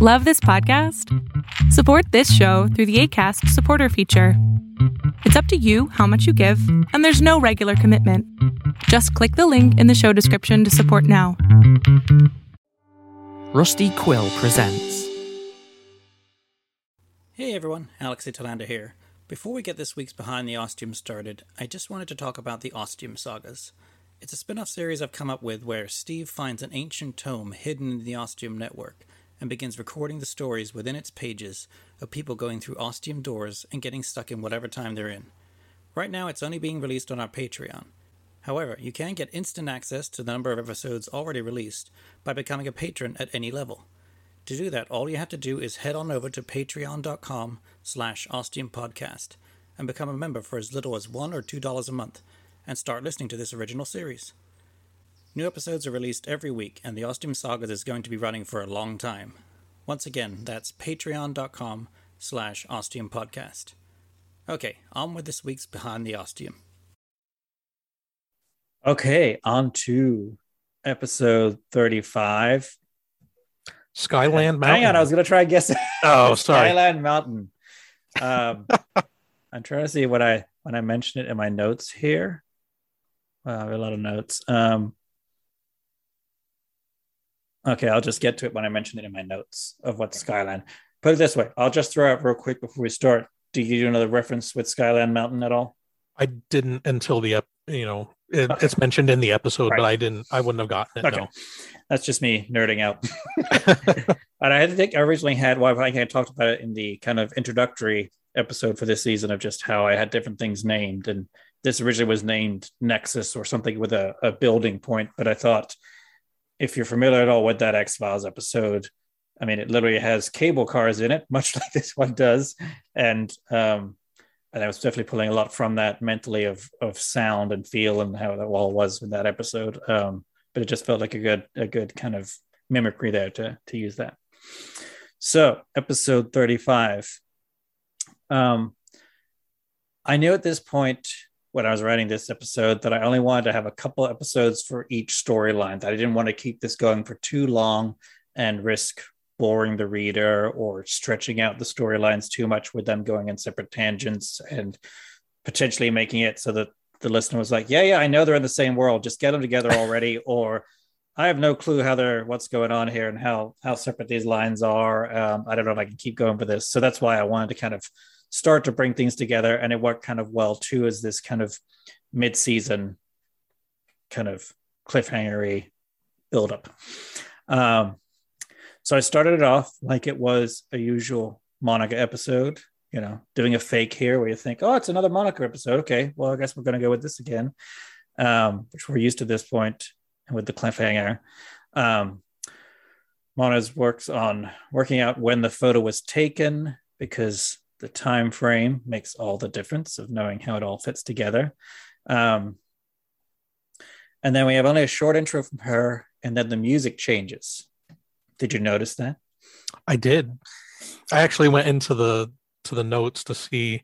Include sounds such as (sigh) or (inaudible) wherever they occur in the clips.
Love this podcast? Support this show through the ACAST supporter feature. It's up to you how much you give, and there's no regular commitment. Just click the link in the show description to support now. Rusty Quill presents. Hey everyone, Alex Italander here. Before we get this week's Behind the Ostium started, I just wanted to talk about the Ostium Sagas. It's a spin off series I've come up with where Steve finds an ancient tome hidden in the Ostium network and begins recording the stories within its pages of people going through ostium doors and getting stuck in whatever time they're in. Right now, it's only being released on our Patreon. However, you can get instant access to the number of episodes already released by becoming a patron at any level. To do that, all you have to do is head on over to patreon.com slash ostiumpodcast and become a member for as little as one or two dollars a month and start listening to this original series. New episodes are released every week, and the Ostium Saga is going to be running for a long time. Once again, that's patreon.com slash ostium podcast. Okay, on with this week's Behind the Ostium. Okay, on to episode 35. Skyland Mountain. Hang on, I was going to try and guess. Oh, sorry. (laughs) Skyland Mountain. Um, (laughs) I'm trying to see what I when I mentioned it in my notes here. Wow, I have a lot of notes. Um, okay, I'll just get to it when I mention it in my notes of what Skyland. Put it this way, I'll just throw out real quick before we start. Do you do another reference with Skyland Mountain at all? I didn't until the you know it, Okay. it's mentioned in the episode, Right. but I didn't. I wouldn't have gotten it. Okay. No. That's just me nerding out. (laughs) (laughs) and I think I originally had, well, I think I talked about it in the kind of introductory episode for this season of just how I had different things named. And this originally was named Nexus or something with a, a building point. But I thought if you're familiar at all with that X Files episode, I mean, it literally has cable cars in it, (laughs) much like this one does. And, um, and I was definitely pulling a lot from that mentally of of sound and feel and how that all was in that episode. Um, but it just felt like a good a good kind of mimicry there to to use that. So episode thirty five. Um, I knew at this point when I was writing this episode that I only wanted to have a couple episodes for each storyline. That I didn't want to keep this going for too long and risk boring the reader or stretching out the storylines too much with them going in separate tangents and potentially making it so that the listener was like, "Yeah, yeah, I know they're in the same world. Just get them together already." (laughs) or I have no clue how they're what's going on here and how how separate these lines are. Um, I don't know if I can keep going for this. So that's why I wanted to kind of start to bring things together, and it worked kind of well too as this kind of mid-season kind of cliffhangery build-up. Um, so I started it off like it was a usual Monica episode, you know, doing a fake here where you think, oh, it's another Monica episode. Okay, well, I guess we're going to go with this again, um, which we're used to this and with the cliffhanger. Um, Mona's works on working out when the photo was taken because the time frame makes all the difference of knowing how it all fits together. Um, and then we have only a short intro from her, and then the music changes. Did you notice that? I did. I actually went into the to the notes to see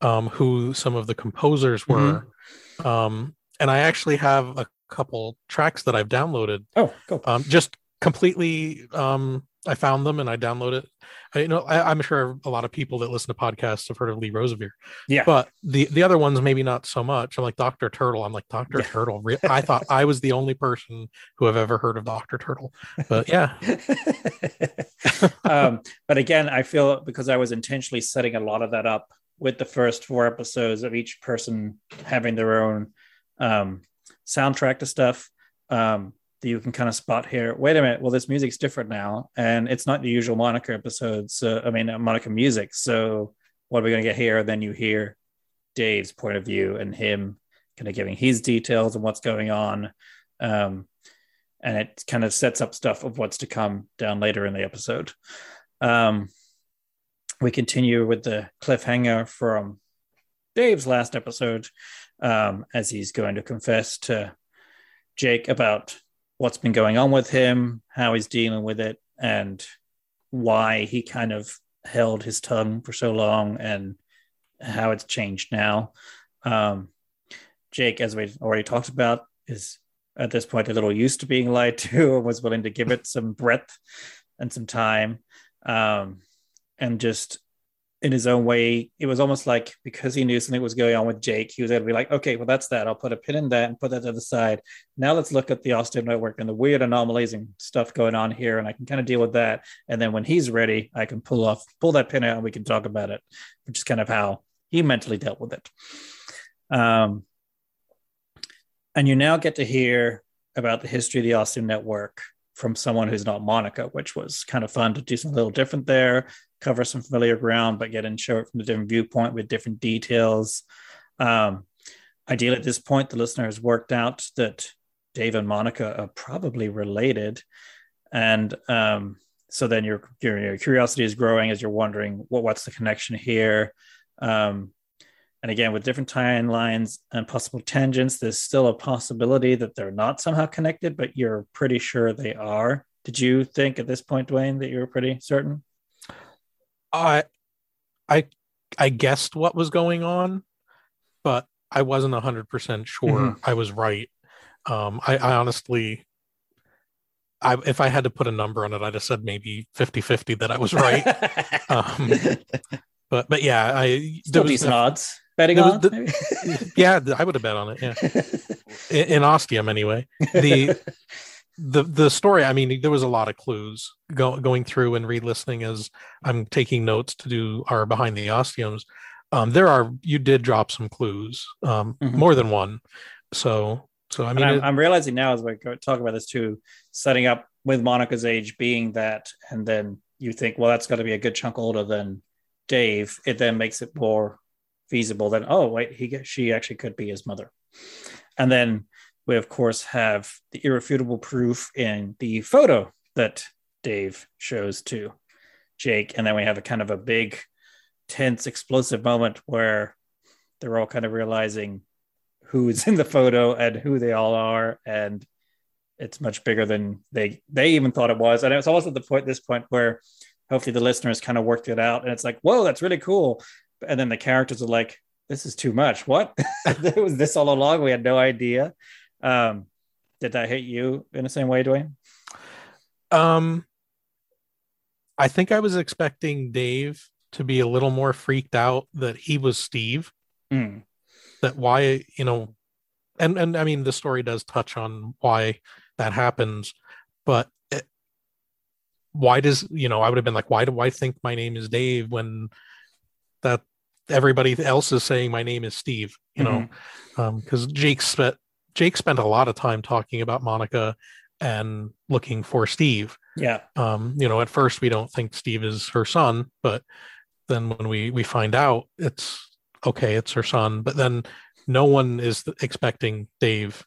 um, who some of the composers were, um, and I actually have a couple tracks that I've downloaded. Oh, cool. Um, just completely. Um, I found them and I downloaded. I, you know, I, I'm sure a lot of people that listen to podcasts have heard of Lee Rosevere. Yeah. but the the other ones maybe not so much. I'm like Doctor Turtle. I'm like Doctor Yeah. Turtle. I thought I was the only person who have ever heard of Doctor Turtle. But yeah, (laughs) um, but again, I feel because I was intentionally setting a lot of that up with the first four episodes of each person having their own um, soundtrack to stuff. Um, that you can kind of spot here. Wait a minute. Well, this music's different now, and it's not the usual Monica episodes. Uh, I mean, uh, Monica music. So, what are we going to get here? Then you hear Dave's point of view and him kind of giving his details and what's going on. Um, and it kind of sets up stuff of what's to come down later in the episode. Um, we continue with the cliffhanger from Dave's last episode um, as he's going to confess to Jake about what's been going on with him, how he's dealing with it, and why he kind of held his tongue for so long and how it's changed now. Um, Jake, as we've already talked about, is at this point a little used to being lied to (laughs) and was willing to give it some breadth and some time. um, and just in his own way, it was almost like because he knew something was going on with Jake, he was able to be like, okay, well, that's that. I'll put a pin in that and put that to the side. Now let's look at the Ostium network and the weird anomalies and stuff going on here, and I can kind of deal with that. And then when he's ready, I can pull off, pull that pin out, and we can talk about it, which is kind of how he mentally dealt with it. Um, and you now get to hear about the history of the Ostium network from someone who's not Monica, which was kind of fun to do something a little different there, cover some familiar ground, but get and show it from a different viewpoint with different details. Um, ideally, at this point, the listener has worked out that Dave and Monica are probably related, and um, so then your, your, your curiosity is growing as you're wondering what what's the connection here. Um, and again, with different timelines and possible tangents, there's still a possibility that they're not somehow connected, but you're pretty sure they are. Did you think at this point, Dwayne, that you were pretty certain? I, I, I guessed what was going on, but I wasn't hundred percent sure mm-hmm. I was right. Um, I, I honestly, I, if I had to put a number on it, I'd have said maybe 50 50 that I was right. (laughs) um, but, but yeah, I, still decent odds betting on? The, (laughs) yeah, I would have bet on it. Yeah, (laughs) in, in Ostium anyway. The the the story. I mean, there was a lot of clues go, going through and re-listening as I'm taking notes to do our behind the Ostiums. Um, there are you did drop some clues, um, mm-hmm. more than one. So so I mean, I'm, it, I'm, realizing now as we talk about this too, setting up with Monica's age being that, and then you think, well, that's got to be a good chunk older than Dave. It then makes it more feasible, then oh wait, he she actually could be his mother. And then we of course have the irrefutable proof in the photo that Dave shows to Jake, and then we have a kind of a big, tense, explosive moment where they're all kind of realizing who's in the photo and who they all are, and it's much bigger than they they even thought it was. And it's at the point this point where hopefully the listeners kind of worked it out, and it's like, whoa, that's really cool and then the characters are like, "This is too much." What? (laughs) it was this all along. We had no idea. Um, did that hit you in the same way, Dwayne? Um, I think I was expecting Dave to be a little more freaked out that he was Steve. Mm. That why, you know, and and I mean the story does touch on why that happens, but it, why does you know I would have been like, why do I think my name is Dave when that everybody else is saying my name is Steve, you know, Um, because mm-hmm. um, Jake spent Jake spent a lot of time talking about Monica and looking for Steve. Yeah. Um, you know, at first we don't think Steve is her son, but then when we we find out it's okay, it's her son, but then no one is expecting Dave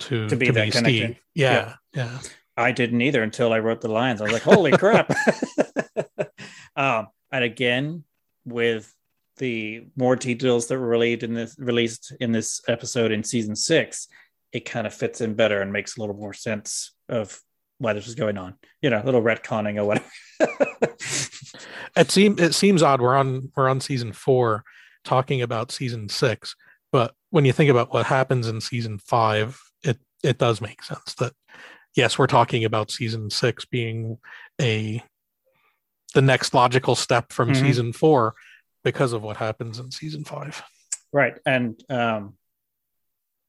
to to be, to be Steve. Yeah, yeah, yeah. I didn't either until I wrote the lines. I was like, "Holy crap!" (laughs) um, and again, with the more details that were released in this released in this episode in season six, it kind of fits in better and makes a little more sense of why this was going on. You know, a little retconning or whatever. (laughs) it seems it seems odd. We're on we're on season four, talking about season six, but when you think about what happens in season five, it it does make sense that yes, we're talking about season six being a the next logical step from mm-hmm. season four because of what happens in season five. Right. And um,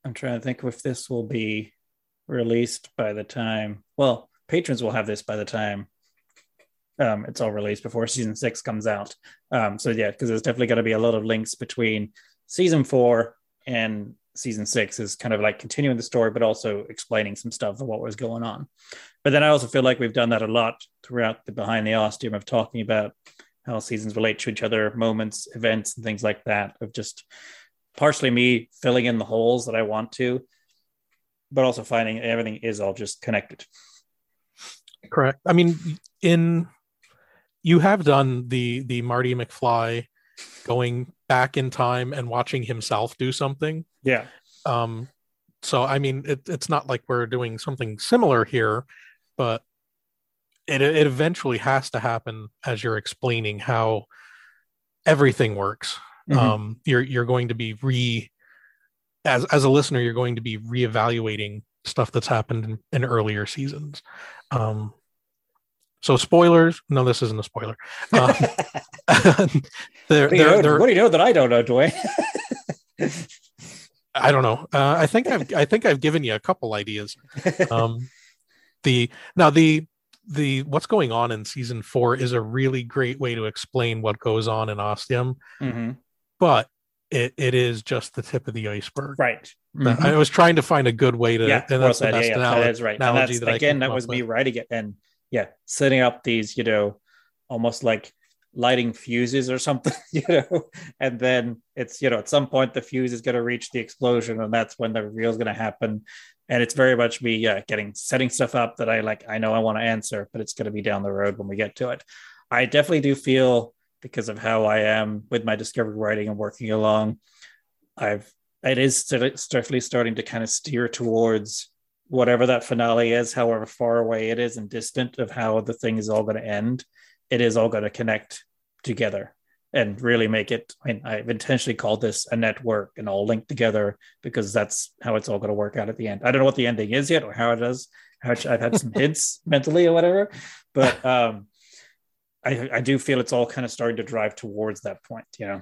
I'm trying to think if this will be released by the time, well, patrons will have this by the time um, it's all released before season six comes out. Um, so, yeah, because there's definitely going to be a lot of links between season four and season six is kind of like continuing the story, but also explaining some stuff of what was going on. But then I also feel like we've done that a lot throughout the behind the ostium of talking about how seasons relate to each other, moments, events, and things like that. Of just partially me filling in the holes that I want to, but also finding everything is all just connected. Correct. I mean, in you have done the the Marty McFly going back in time and watching himself do something. Yeah. Um, so I mean, it, it's not like we're doing something similar here, but it it eventually has to happen as you're explaining how everything works. Mm-hmm. Um, you're you're going to be re as as a listener, you're going to be reevaluating stuff that's happened in, in earlier seasons. Um, So spoilers. No, this isn't a spoiler. Um, (laughs) (laughs) they're, what, do they're, they're, what do you know that I don't know, Dwayne? (laughs) I don't know. Uh, I think I've I think I've given you a couple ideas. Um, the now the the what's going on in season four is a really great way to explain what goes on in Ostium, mm-hmm. But it, it is just the tip of the iceberg. Right. Mm-hmm. I was trying to find a good way to. Yeah, and that's the best yeah, yeah, that is right. Analogy that again, that was me writing it, and yeah, setting up these, you know, almost like lighting fuses or something, (laughs) you know, and then it's, you know, at some point the fuse is going to reach the explosion, and that's when the reveal is going to happen. And it's very much me, yeah, getting setting stuff up that I like. I know I want to answer, but it's going to be down the road when we get to it. I definitely do feel because of how I am with my discovery writing and working along. I've it is definitely starting to kind of steer towards whatever that finale is, however far away it is and distant of how the thing is all going to end. It is all going to connect together and really make it. I mean, I've intentionally called this a network and all linked together because that's how it's all going to work out at the end. I don't know what the ending is yet or how it is. How I've had some (laughs) hints mentally or whatever, but um, I, I do feel it's all kind of starting to drive towards that point, you know.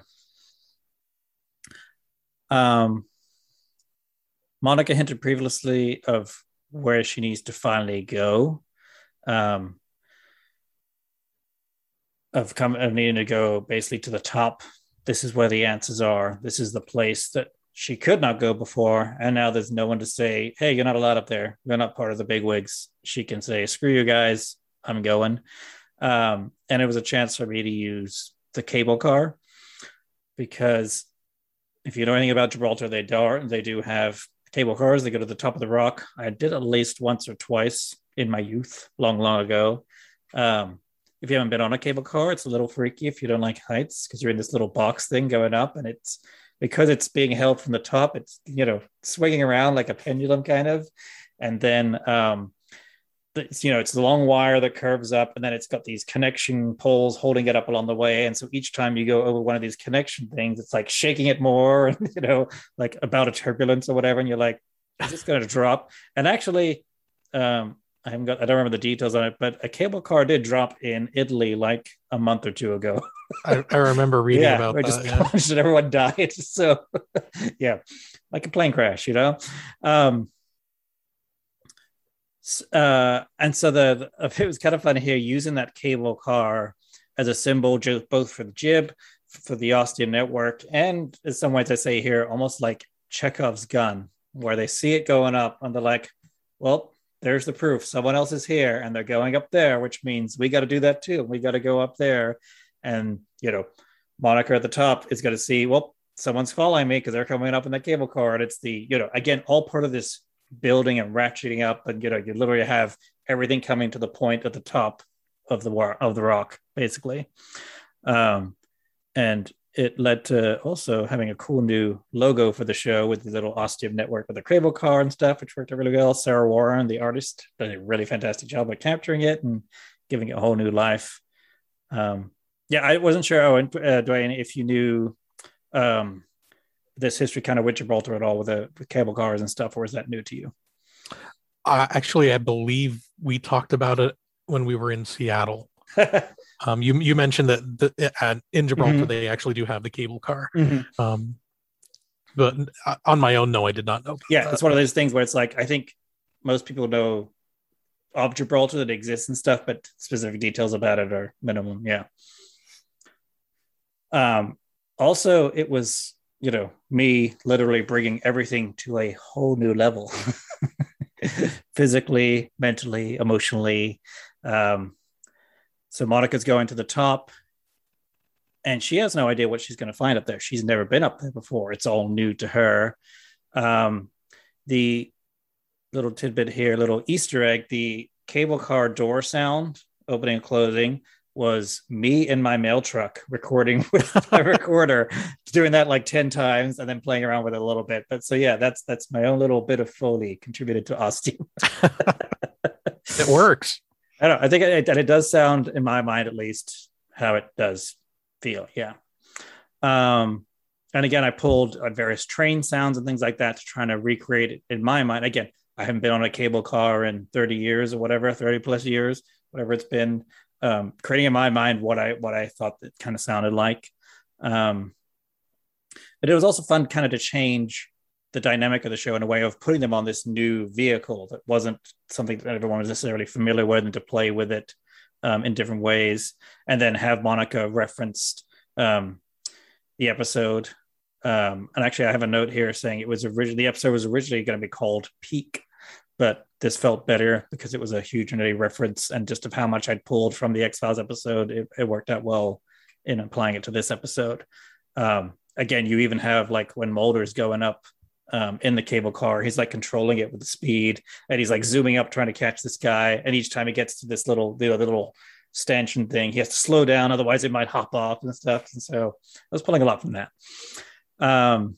Um, Monica hinted previously of where she needs to finally go. Um, of coming of needing to go basically to the top. This is where the answers are. This is the place that she could not go before, and now there's no one to say, "Hey, you're not allowed up there. You're not part of the big wigs." She can say, "Screw you guys, I'm going." Um, and it was a chance for me to use the cable car because if you know anything about Gibraltar, they do they do have cable cars. They go to the top of the rock. I did at least once or twice in my youth, long, long ago. Um, if you haven't been on a cable car, it's a little freaky if you don't like heights because you're in this little box thing going up, and it's because it's being held from the top. It's you know swinging around like a pendulum kind of, and then um, it's, you know, it's the long wire that curves up, and then it's got these connection poles holding it up along the way. And so each time you go over one of these connection things, it's like shaking it more, and (laughs) you know, like about a turbulence or whatever. And you're like, is this going to drop? And actually, um, I haven't got, I don't remember the details on it, but a cable car did drop in Italy like a month or two ago. I, I, remember (laughs) reading yeah, about that. Just yeah. (laughs) plunged and everyone died. So, yeah, like a plane crash, you know. Um, uh, and so the, the (laughs) it was kind of fun here using that cable car as a symbol, just both for the jib, for the Ostium network, and in some ways I say here, almost like Chekhov's gun, where they see it going up and they're like, well, there's the proof. Someone else is here and they're going up there, which means we got to do that too. We got to go up there. And, you know, Monica at the top is going to see, well, someone's following me because they're coming up in the cable car. And it's the, you know, again, all part of this building and ratcheting up, and you know, you literally have everything coming to the point at the top of the war of the rock, basically. Um, and it led to also having a cool new logo for the show with the little Ostium network with the cable car and stuff, which worked out really well. Sarah Warren, the artist, did a really fantastic job at capturing it and giving it a whole new life. Um, yeah, I wasn't sure, oh, and, uh, Dwayne, if you knew um, this history kind of with Gibraltar at all with the with cable cars and stuff, or is that new to you? Uh, actually, I believe we talked about it when we were in Seattle. (laughs) um, you you mentioned that the, at, in Gibraltar mm-hmm. they actually do have the cable car. Mm-hmm. Um, but uh, on my own, no, I did not know. Yeah, it's one of those things where it's like I think most people know of Gibraltar that exists and stuff, but specific details about it are minimum. Yeah. Um, also, it was you know, me literally bringing everything to a whole new level (laughs) physically, mentally, emotionally. Um, so Monica's going to the top and she has no idea what she's going to find up there. She's never been up there before. It's all new to her. Um, the little tidbit here, little Easter egg, the cable car door sound opening and closing was me in my mail truck recording (laughs) with my recorder, doing that like 10 times and then playing around with it a little bit. But so yeah, that's that's my own little bit of Foley contributed to Ostium. (laughs) (laughs) it works. I don't. I think it, it does sound in my mind at least how it does feel. Yeah. Um, and again, I pulled uh, various train sounds and things like that to try to recreate it in my mind. Again, I haven't been on a cable car in 30 years or whatever, 30 plus years whatever it's been, um, creating in my mind what I what I thought it kind of sounded like. Um, but it was also fun, kind of to change the dynamic of the show in a way of putting them on this new vehicle that wasn't something that everyone was necessarily familiar with, and to play with it um, in different ways, and then have Monica referenced um, the episode. Um, and actually, I have a note here saying it was originally the episode was originally going to be called Peak, but this felt better because it was a huge reference and just of how much I'd pulled from the X Files episode. It, it, worked out well in applying it to this episode. Um, again, you even have like when Mulder's going up um, in the cable car, he's like controlling it with the speed and he's like zooming up trying to catch this guy. And each time he gets to this little, the little stanchion thing, he has to slow down, otherwise it might hop off and stuff. And so I was pulling a lot from that. Um,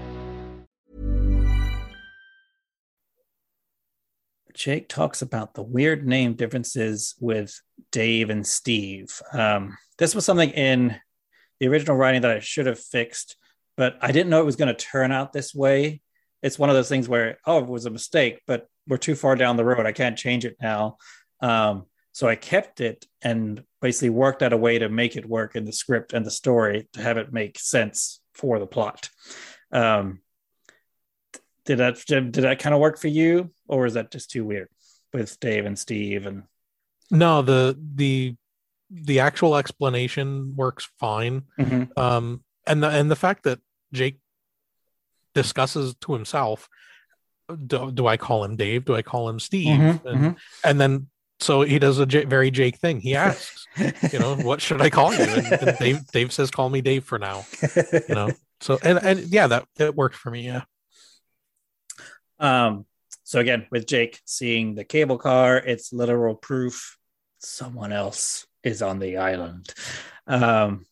Jake talks about the weird name differences with Dave and Steve. Um, this was something in the original writing that I should have fixed, but I didn't know it was going to turn out this way. It's one of those things where, oh, it was a mistake, but we're too far down the road. I can't change it now. Um, so I kept it and basically worked out a way to make it work in the script and the story to have it make sense for the plot. Um, did that did that kind of work for you, or is that just too weird with Dave and Steve and? No, the the the actual explanation works fine. Mm-hmm. Um, and the and the fact that Jake discusses to himself, do, do I call him Dave? Do I call him Steve? Mm-hmm. And, mm-hmm. and then so he does a J- very Jake thing. He asks, you know, what should I call you? And, and, Dave Dave says, call me Dave for now. You know, (laughs) so and and yeah, that that worked for me. Yeah. Um. So again, with Jake seeing the cable car, it's literal proof someone else is on the island. Um,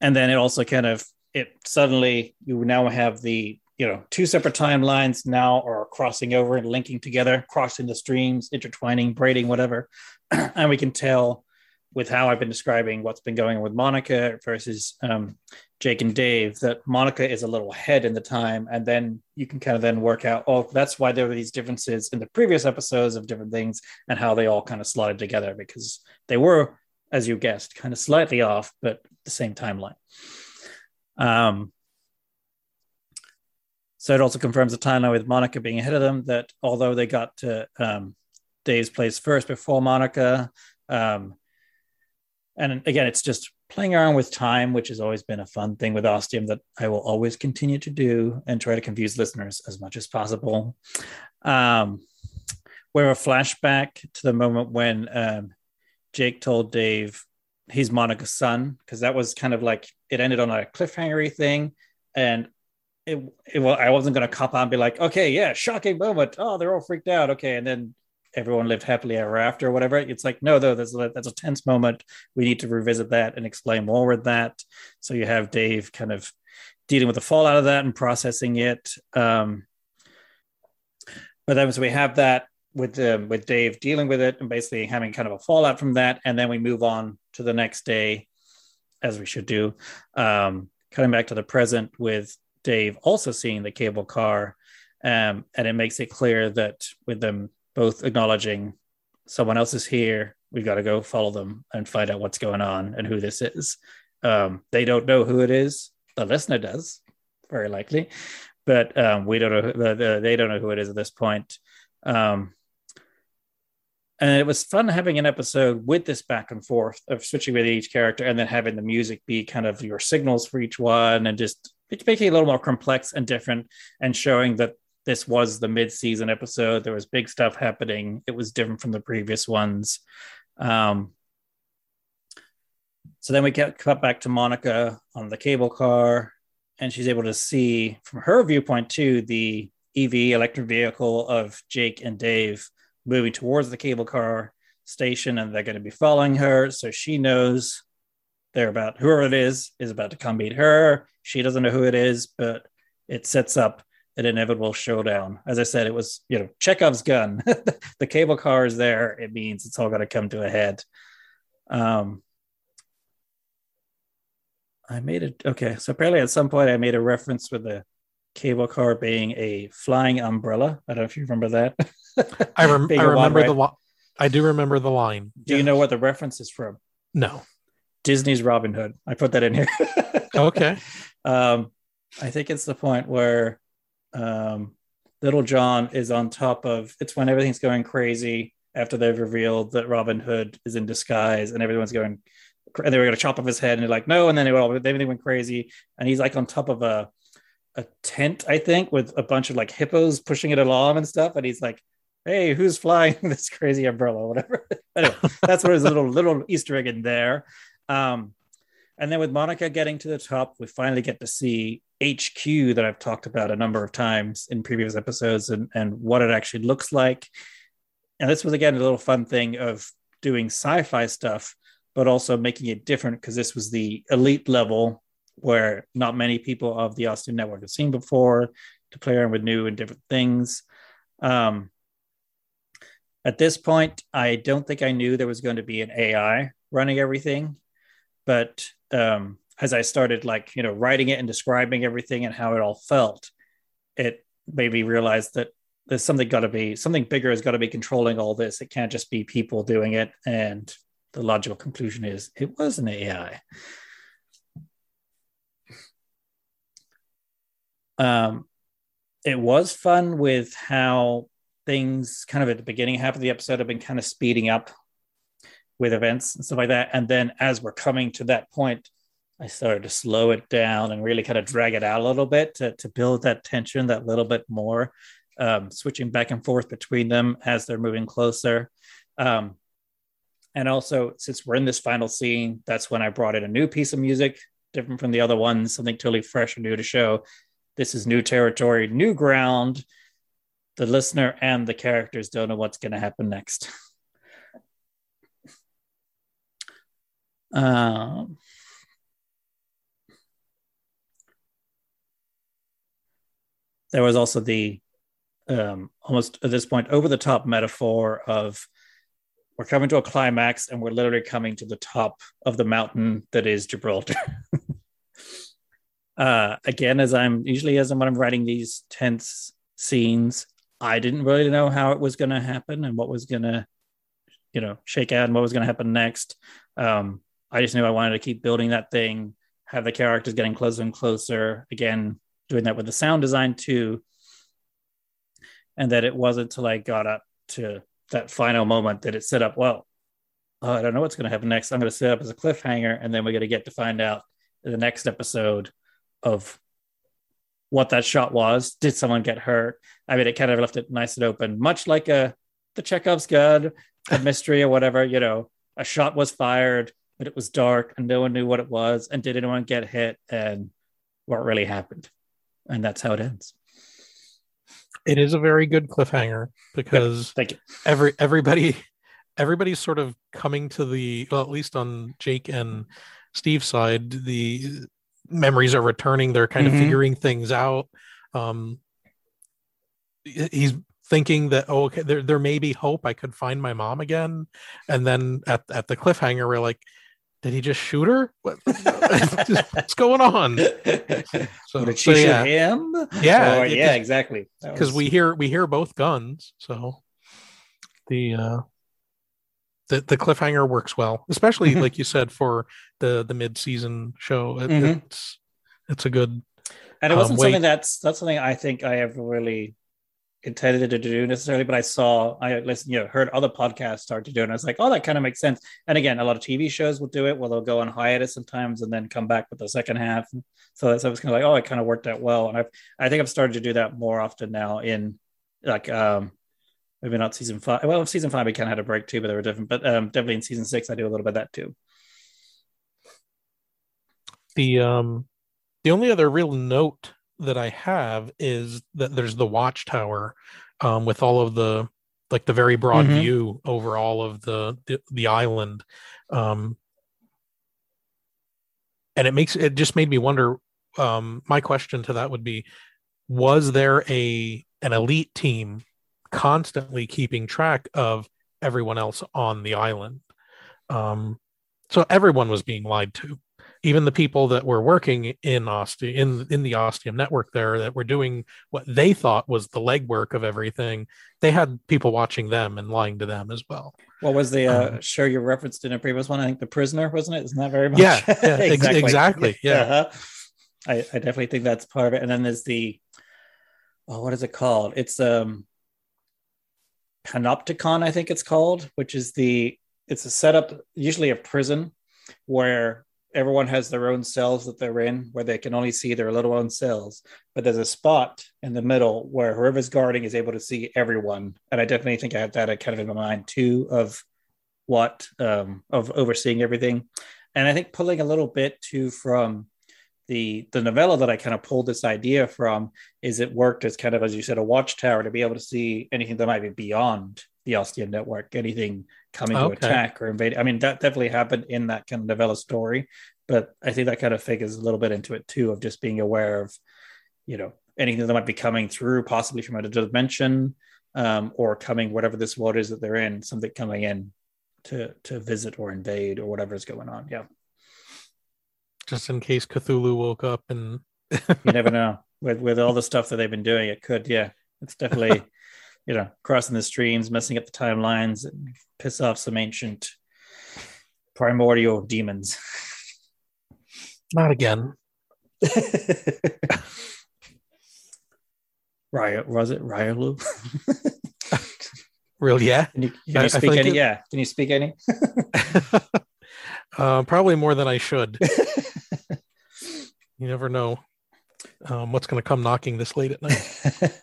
and then it also kind of it suddenly you now have the you know two separate timelines now are crossing over and linking together, crossing the streams, intertwining, braiding, whatever, (clears throat) and we can tell with how I've been describing what's been going on with Monica versus um, Jake and Dave that Monica is a little ahead in the time, and then you can kind of then work out, oh, that's why there were these differences in the previous episodes of different things and how they all kind of slotted together because they were, as you guessed, kind of slightly off, but the same timeline. Um, so it also confirms the timeline with Monica being ahead of them that although they got to um, Dave's place first before Monica, um, and again, it's just playing around with time, which has always been a fun thing with Ostium that I will always continue to do and try to confuse listeners as much as possible. Um, we're a flashback to the moment when um, Jake told Dave he's Monica's son, because that was kind of like it ended on a cliffhangery thing. And it, it well, I wasn't going to cop on and be like, okay, yeah, shocking moment. Oh, they're all freaked out. Okay. And then everyone lived happily ever after or whatever. It's like, no, though, that's a, that's a tense moment. We need to revisit that and explain more with that. So you have Dave kind of dealing with the fallout of that and processing it. Um, but then so we have that with um, with Dave dealing with it and basically having kind of a fallout from that, and then we move on to the next day, as we should do. Um, coming back to the present with Dave also seeing the cable car, um, and it makes it clear that with them both acknowledging someone else is here, we've got to go follow them and find out what's going on and who this is. Um, they don't know who it is. The listener does, very likely, but um, we don't know. they don't know who it is at this point. Um, and it was fun having an episode with this back and forth of switching with each character and then having the music be kind of your signals for each one and just making it a little more complex and different and showing that this was the mid-season episode there was big stuff happening it was different from the previous ones um, so then we get cut back to monica on the cable car and she's able to see from her viewpoint too the ev electric vehicle of jake and dave moving towards the cable car station and they're going to be following her. So she knows they're about whoever it is is about to come meet her. She doesn't know who it is, but it sets up an inevitable showdown. As I said, it was, you know, Chekhov's gun. (laughs) the cable car is there. It means it's all going to come to a head. Um, I made it. Okay. So apparently at some point I made a reference with the cable car being a flying umbrella. I don't know if you remember that. (laughs) I, rem- I remember the line. I do remember the line. Do yes. you know what the reference is from? No. Disney's Robin Hood. I put that in here. (laughs) okay. Um, I think it's the point where um, Little John is on top of. It's when everything's going crazy after they've revealed that Robin Hood is in disguise, and everyone's going. And they were going to chop off his head, and they're like, "No!" And then they all everything went crazy, and he's like on top of a a tent, I think, with a bunch of like hippos pushing it along and stuff. And he's like, "Hey, who's flying (laughs) this crazy umbrella?" Whatever. (laughs) anyway, that's what his little little Easter egg in there. Um, and then with Monica getting to the top, we finally get to see HQ that I've talked about a number of times in previous episodes and, and what it actually looks like. And this was again a little fun thing of doing sci-fi stuff, but also making it different because this was the elite level where not many people of the Ostium network have seen before to play around with new and different things. Um, at this point, I don't think I knew there was going to be an AI running everything, but um, as I started like you know writing it and describing everything and how it all felt, it made me realize that there's something got to be something bigger has got to be controlling all this. It can't just be people doing it. And the logical conclusion is it was an AI. Um, it was fun with how things kind of at the beginning half of the episode have been kind of speeding up with events and stuff like that. And then as we're coming to that point, I started to slow it down and really kind of drag it out a little bit to, to build that tension that little bit more, um, switching back and forth between them as they're moving closer. Um, and also, since we're in this final scene, that's when I brought in a new piece of music, different from the other ones, something totally fresh and new to show. This is new territory, new ground. The listener and the characters don't know what's going to happen next. (laughs) Um, there was also the um, almost at this point over the top metaphor of we're coming to a climax and we're literally coming to the top of the mountain that is Gibraltar. (laughs) uh, again, as I'm usually as I'm when I'm writing these tense scenes, I didn't really know how it was going to happen and what was going to, you know, shake out and what was going to happen next. Um, I just knew I wanted to keep building that thing, have the characters getting closer and closer. Again, doing that with the sound design too, and that it wasn't until I got up to that final moment that it set up. Well, oh, I don't know what's going to happen next. I'm going to set up as a cliffhanger, and then we're going to get to find out the next episode of what that shot was. Did someone get hurt? I mean, it kind of left it nice and open, much like a the Chekhov's gun, a mystery or whatever. You know, a shot was fired, but it was dark and no one knew what it was. And did anyone get hit? And what really happened? And that's how it ends. It is a very good cliffhanger because thank you. Every everybody everybody's sort of coming to the well, at least on Jake and Steve's side, the memories are returning they're kind mm-hmm. of figuring things out um he's thinking that oh okay there there may be hope I could find my mom again, and then at at the cliffhanger we're like, did he just shoot her? What, (laughs) what's going on? (laughs) So did she so, yeah. shoot him? Yeah, or, yeah, exactly. Because was... we hear we hear both guns, so the uh the the cliffhanger works well, especially mm-hmm. like you said for the the mid season show. It, mm-hmm. It's it's a good. And it wasn't um, something that's that's something I think I ever really intended to do necessarily, but I saw I listened, you know, heard other podcasts start to do it, and I was like, oh, that kind of makes sense. And again, a lot of TV shows will do it, where they'll go on hiatus sometimes and then come back with the second half. So that's I was kind of like, oh, it kind of worked out well, and I've, I think I've started to do that more often now in like um maybe not season five. Well, season five we kind of had a break too, but they were different. But um, definitely in season six, I do a little bit of that too. The um, the only other real note that I have is that there's the watchtower, um, with all of the like the very broad mm-hmm. view over all of the the, the island, um, and it makes it just made me wonder. Um, my question to that would be: Was there a an elite team constantly keeping track of everyone else on the island. Um, so everyone was being lied to. Even the people that were working in Ostium, in in the Ostium network there that were doing what they thought was the legwork of everything, they had people watching them and lying to them as well. What was the uh, um, show you referenced in a previous one? I think the prisoner, wasn't it? Isn't that very much? (laughs) Yeah, yeah exactly. exactly. Yeah. Uh-huh. I, I definitely think that's part of it. And then there's the oh, what is it called? It's um panopticon i think it's called which is the it's a setup usually a prison where everyone has their own cells that they're in where they can only see their little own cells but there's a spot in the middle where whoever's guarding is able to see everyone. And i definitely think i have that kind of in my mind too of what um of overseeing everything. And i think pulling a little bit too from the the novella that I kind of pulled this idea from is it worked as kind of as you said a watchtower to be able to see anything that might be beyond the Ostium network, anything coming okay. to attack or invade. I mean, that definitely happened in that kind of novella story, but I think that kind of figures a little bit into it too of just being aware of, you know, anything that might be coming through, possibly from another dimension, um, or coming whatever this world is that they're in, something coming in to to visit or invade or whatever is going on. Yeah just in case Cthulhu woke up and you never know with with all the stuff that they've been doing. It could, yeah, it's definitely (laughs) you know crossing the streams, messing up the timelines, and piss off some ancient primordial demons. (laughs) Not again. (laughs) Riot was it Riolu? (laughs) Real yeah. Can you, can you speak any? It... Yeah. Can you speak any? uh, probably more than I should. You never know um, what's going to come knocking this late at night.